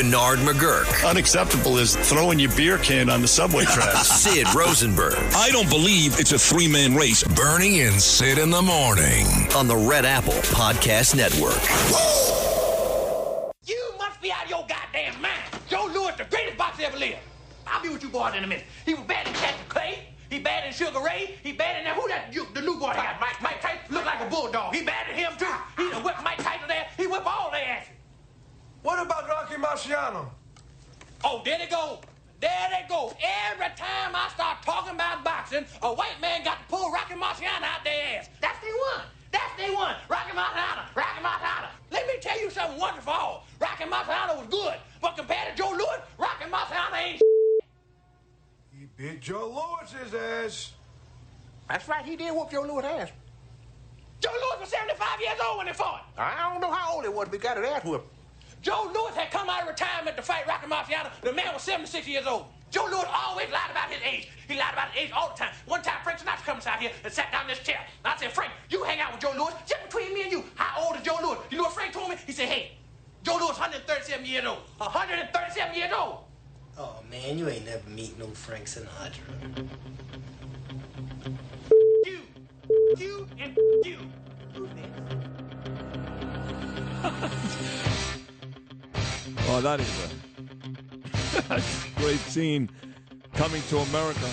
Bernard McGuirk. Unacceptable is throwing your beer can on the subway tracks. Sid Rosenberg. I don't believe it's a three man race. Bernie and Sid in the morning on the Red Apple Podcast Network. You must be out of your goddamn mind. Joe Louis, the greatest boxer ever lived. I'll be with you boys in a minute. He was bad in Cassius Clay. He bad in Sugar Ray. He bad in that. Who that? You, the new boy they got? Mike, Mike Tyson look like a bulldog. He bad in him too. What about Rocky Marciano? Oh, there they go. There they go. Every time I start talking about boxing, a white man got to pull Rocky Marciano out their ass. That's they one. That's they one. Rocky Marciano. Rocky Marciano. Let me tell you something wonderful. Rocky Marciano was good, but compared to Joe Louis, Rocky Marciano ain't. He beat Joe Louis's ass. That's right. He did whoop Joe Louis' ass. Joe Louis was 75 years old when they fought. I don't know how old he was, but he got his ass whooped. Joe Louis had come out of retirement to fight Rocky Marciano. The man was 76 years old. Joe Louis always lied about his age. He lied about his age all the time. One time, Frank Sinatra comes out here and sat down in this chair. And I said, Frank, you hang out with Joe Louis. Just between me and you, how old is Joe Louis? You know what Frank told me? He said, hey, Joe Louis 137 years old. 137 years old. Oh man, you ain't never meet no Frank Sinatra. You, you, and you. Oh, that is a great scene coming to America.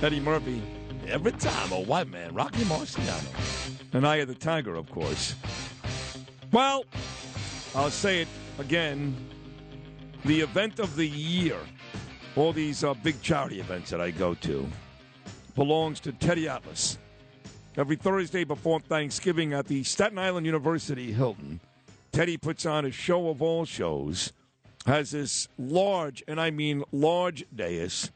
Eddie Murphy. Every time a white man, Rocky Marciano. And I am the Tiger, of course. Well, I'll say it again. The event of the year, all these uh, big charity events that I go to, belongs to Teddy Atlas. Every Thursday before Thanksgiving at the Staten Island University Hilton, Teddy puts on a show of all shows, has this large, and I mean large dais,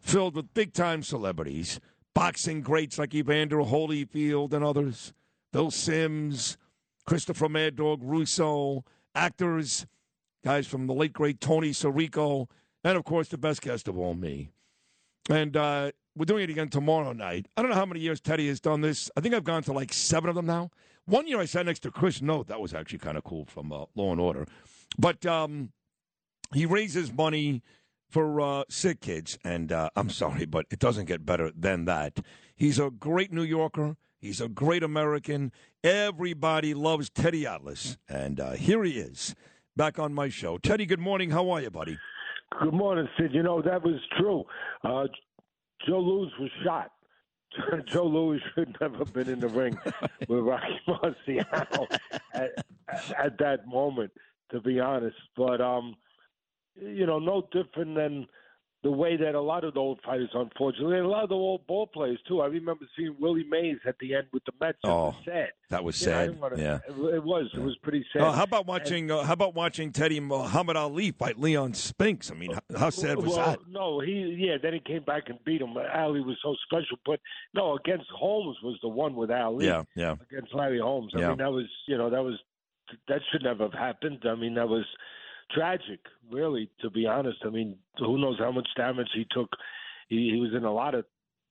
filled with big time celebrities, boxing greats like Evander Holyfield and others, Phil Simms, Christopher Mad Dog Russo, actors, guys from the late great Tony Sirico, and of course the best guest of all, me. And uh, we're doing it again tomorrow night. I don't know how many years Teddy has done this. I think I've gone to like seven of them now. One year I sat next to Chris Noth. That was actually kind of cool from uh, Law and Order. But um, he raises money for uh, sick kids. And uh, I'm sorry, but it doesn't get better than that. He's a great New Yorker. He's a great American. Everybody loves Teddy Atlas. And uh, here he is back on my show. Teddy, good morning. How are you, buddy? Good morning, Sid. You know, that was true. Joe Louis was shot. Joe Louis should never have been in the ring with Rocky Marciano at, at that moment, to be honest. But, um, you know, no different than the way that a lot of the old fighters, unfortunately, and a lot of the old ball players too. I remember seeing Willie Mays at the end with the Mets. Oh, sad. that was You know, I sad. wanna- Yeah. it, it was. It was pretty sad. Oh, how about watching? Uh, how about watching Teddy Muhammad Ali fight Leon Spinks? I mean, how, how sad was well, that? No, he yeah. Then he came back and beat him. Ali was so special, but no, against Holmes was the one with Ali. Yeah, yeah. Against Larry Holmes. I Yeah. mean, that was you know that was that should never have happened. I mean, that was tragic, really. To be honest, I mean, who knows how much damage he took? He, he was in a lot of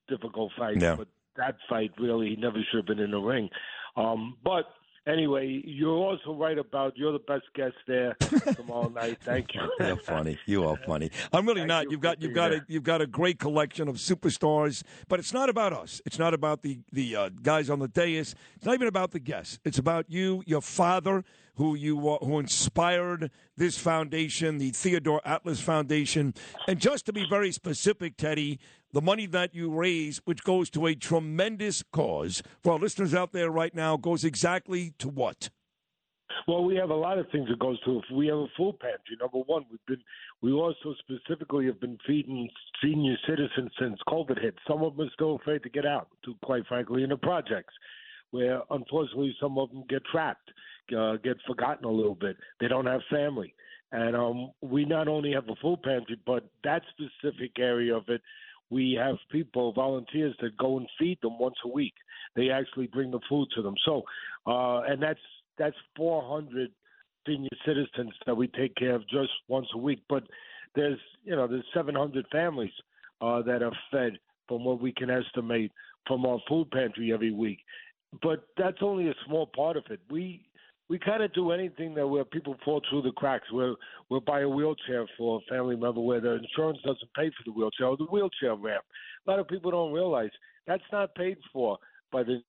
difficult fights, Yeah. but that fight really he never should have been in the ring. Um, but. Anyway, you're also right about you're the best guest there tomorrow night. Thank you. You're funny. You are funny. I'm really not. You've got you've got a you've got a great collection of superstars, but it's not about us. It's not about the the uh, guys on the dais. It's not even about the guests. It's about you, your father, who you uh, who inspired this foundation, the Theodore Atlas Foundation, and just to be very specific, Teddy. The money that you raise, which goes to a tremendous cause for our listeners out there right now, goes exactly to what? Well, we have a lot of things that goes to. We have a food pantry, number one, we've been we also specifically have been feeding senior citizens since COVID hit. Some of them are still afraid to get out, to quite frankly, in the projects, where unfortunately some of them get trapped, uh, get forgotten a little bit. They don't have family, and um, we not only have a food pantry, but that specific area of it, we have people, volunteers that go and feed them once a week. They actually bring the food to them. So, uh, and that's that's 400 senior citizens that we take care of just once a week. But there's you know there's 700 families uh, that are fed from what we can estimate from our food pantry every week. But that's only a small part of it. We we kind of do anything that where people fall through the cracks. We'll we'll buy a wheelchair for a family member where the insurance doesn't pay for the wheelchair or the wheelchair ramp. A lot of people don't realize that's not paid for by the.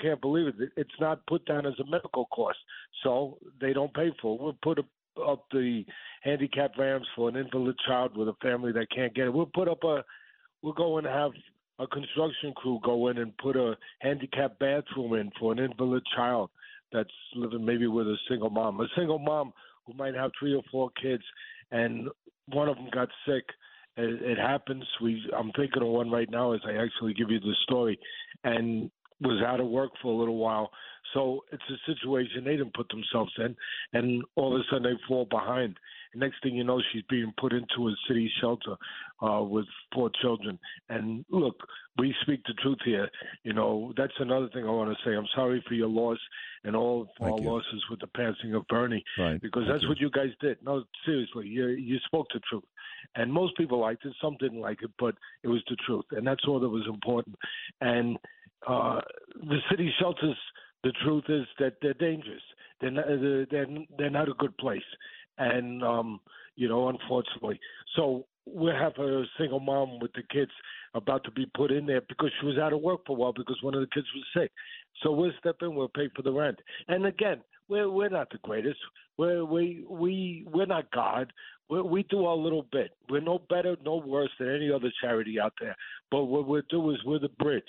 Can't believe it. It's not put down as a medical cost, so they don't pay for it. We'll put up the handicap ramps for an invalid child with a family that can't get it. We'll put up a. We'll go and have a construction crew go in and put a handicap bathroom in for an invalid child that's living maybe with a single mom. A single mom who might have three or four kids, and one of them got sick. It, it happens. We I'm thinking of one right now as I actually give you the story, and was out of work for a little while. So it's a situation they didn't put themselves in, and all of a sudden they fall behind. Next thing you know, she's being put into a city shelter uh, with four children. And look, we speak the truth here. You know, that's another thing I want to say. I'm sorry for your loss and all of Thank our you. losses with the passing of Bernie, Right. because Thank that's you. what you guys did. No, seriously, you you spoke the truth. And most people liked it. Some didn't like it, but it was the truth, and that's all that was important. And uh, the city shelters, the truth is that they're dangerous. They're not, they're they're not a good place, and um, you know, unfortunately, so we have a single mom with the kids about to be put in there because she was out of work for a while because one of the kids was sick. So we'll step in, we'll pay for the rent. And again, we're we're not the greatest. We're we we we're not God. We we do our little bit. We're no better, no worse than any other charity out there. But what we do is we're the bridge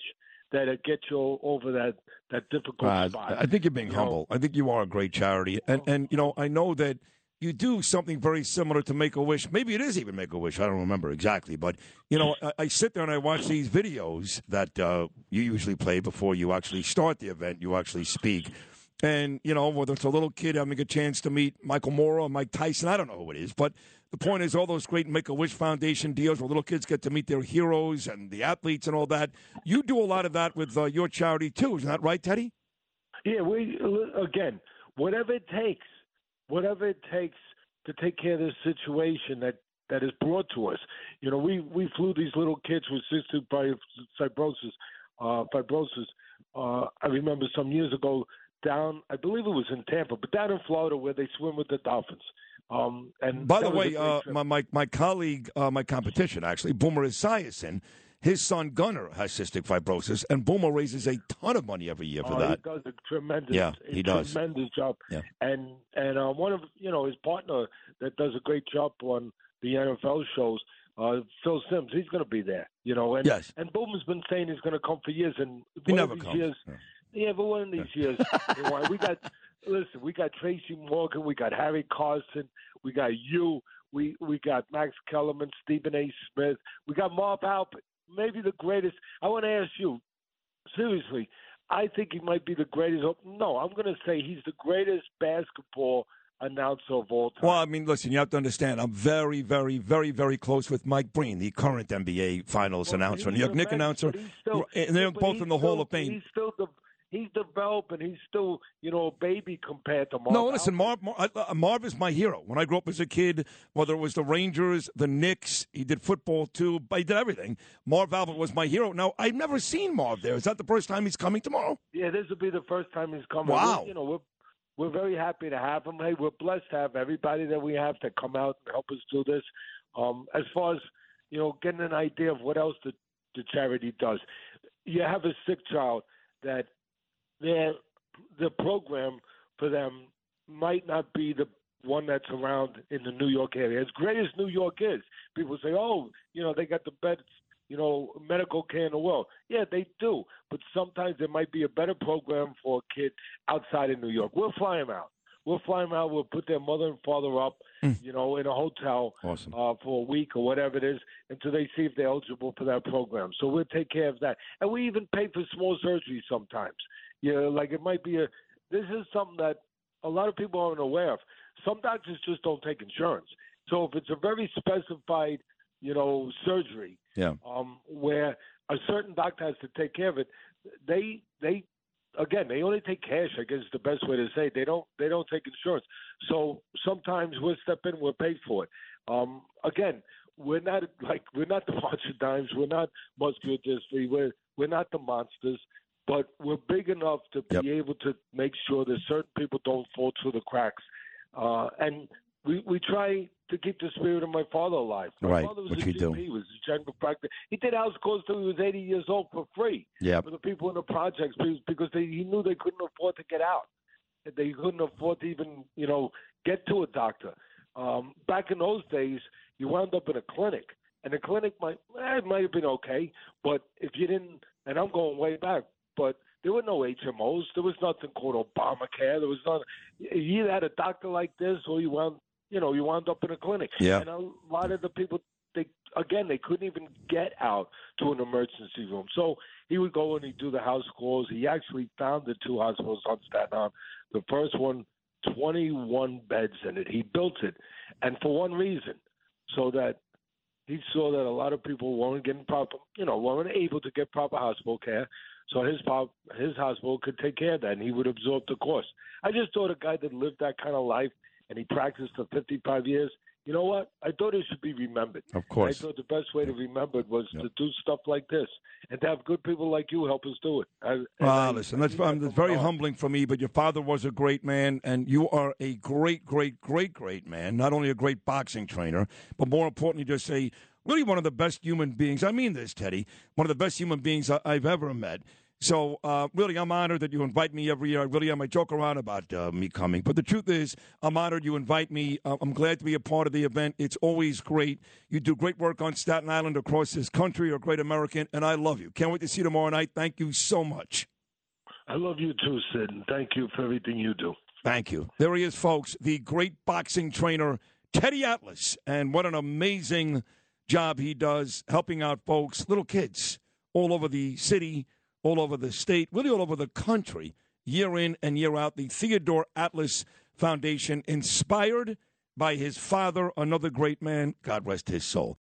that get you over that that difficult Uh, spot. I think you're being You know? humble. I think you are a great charity, and and you know I know that you do something very similar to Make a Wish. Maybe it is even Make a Wish. I don't remember exactly, but you know I, I sit there and I watch these videos that uh, you usually play before you actually start the event. You actually speak. And, you know, whether it's a little kid having a chance to meet Michael Moore or Mike Tyson, I don't know who it is. But the point is, all those great Make a Wish Foundation deals where little kids get to meet their heroes and the athletes and all that. You do a lot of that with uh, your charity, too. Isn't that right, Teddy? Yeah, we again, whatever it takes, whatever it takes to take care of this situation that that is brought to us. You know, we we flew these little kids with cystic fibrosis, uh, fibrosis. Uh, I remember some years ago down, I believe it was in Tampa, but down in Florida where they swim with the dolphins. Um, and By the way, uh, my, my my colleague, uh, my competition actually, Boomer Esiason, his son Gunnar has cystic fibrosis, and Boomer raises a ton of money every year for Oh, that. He does a tremendous, Yeah, he does. tremendous job. Yeah. And and uh, one of you know his partner that does a great job on the NFL shows, uh, Phil Simms. He's going to be there. You know, and Yes. and Boomer's been saying he's going to come for years, and He never these comes. years, Yeah. yeah, but one of these years, we got listen, we got Tracy Morgan, we got Harry Carson, we got you, we we got Max Kellerman, Stephen A. Smith, we got Marv Albert, maybe the greatest. I want to ask you, seriously, I think he might be the greatest. No, I'm going to say he's the greatest basketball announcer of all time. Well, I mean, listen, you have to understand. I'm very, very, very, very close with Mike Breen, the current NBA Finals Well, announcer, New York Knicks announcer, still- and they're both in the Hall of Fame. He's still the he's developing. He's still you know a baby compared to Marv. No, listen, Marv, Marv, uh, Marv is my hero. When I grew up as a kid, whether it was the Rangers, the Knicks, he did football too, but he did everything. Marv Albert was my hero. Now, I've never seen Marv there. Is that the first time he's coming tomorrow? Yeah, this will be the first time he's coming. Wow. We're, you know, we're we're very happy to have him. Hey, we're blessed to have everybody that we have to come out and help us do this. Um, as far as you know, getting an idea of what else the the charity does. You have a sick child that their the program for them might not be the one that's around in the New York area. As great as New York is, people say, "Oh, you know, they got the best, you know, medical care in the world." Yeah, they do, but sometimes there might be a better program for a kid outside of New York. We'll fly them out. We'll fly them out. We'll put their mother and father up, you know, in a hotel Awesome. uh, for a week or whatever it is until they see if they're eligible for that program. So we'll take care of that, and we even pay for small surgery sometimes. You know, like it might be a. This is something that a lot of people aren't aware of. Some doctors just don't take insurance. So if it's a very specified, you know, surgery, Yeah. um, where a certain doctor has to take care of it, they they again they only take cash. I guess is the best way to say it. they don't they don't take insurance. So sometimes we'll step in, we'll pay for it. Um, again, we're not like we're not the March of Dimes, we're not muscular dystrophy, we're we're not the monsters. But we're big enough to Yep. be able to make sure that certain people don't fall through the cracks. Uh, and we we try to keep the spirit of my father alive. My Right, father was which a do. GP, He was a general practice. He did house calls till he was 80 years old for free Yep. for the people in the projects because, because they, he knew they couldn't afford to get out. They couldn't afford to even, you know, get to a doctor. Um, back in those days, you wound up in a clinic, and the clinic might eh, it might have been okay, but if you didn't, and I'm going way back, but there were no HMOs. There was nothing called Obamacare. There was not. You either had a doctor like this, or you wound, you know, you wound up in a clinic. Yeah. And a lot of the people, they again, they couldn't even get out to an emergency room. So he would go and he'd do the house calls. He actually founded two hospitals on Staten Island. The first one, 21 beds in it. He built it, and for one reason, so that he saw that a lot of people weren't getting proper, you know, weren't able to get proper hospital care. So his pop, his hospital could take care of that, and he would absorb the cost. I just thought a guy that lived that kind of life and he practiced for 55 years. You know what? I thought it should be remembered. Of course. I thought the best way to remember it was to do stuff like this and to have good people like you help us do it. I, Well, listen, I that's, that's very humbling for me, but your father was a great man, and you are a great, great, great, great man. Not only a great boxing trainer, but more importantly, just a really one of the best human beings. I mean this, Teddy. One of the best human beings I, I've ever met. So, uh, really, I'm honored that you invite me every year. I really am. I joke around about uh, me coming, but the truth is, I'm honored you invite me. Uh, I'm glad to be a part of the event. It's always great. You do great work on Staten Island across this country. You're a great American, and I love you. Can't wait to see you tomorrow night. Thank you so much. I love you too, Sid, and thank you for everything you do. Thank you. There he is, folks, the great boxing trainer, Teddy Atlas. And what an amazing job he does helping out folks, little kids, all over the city, all over the state, really all over the country, year in and year out. The Theodore Atlas Foundation, inspired by his father, another great man, God rest his soul.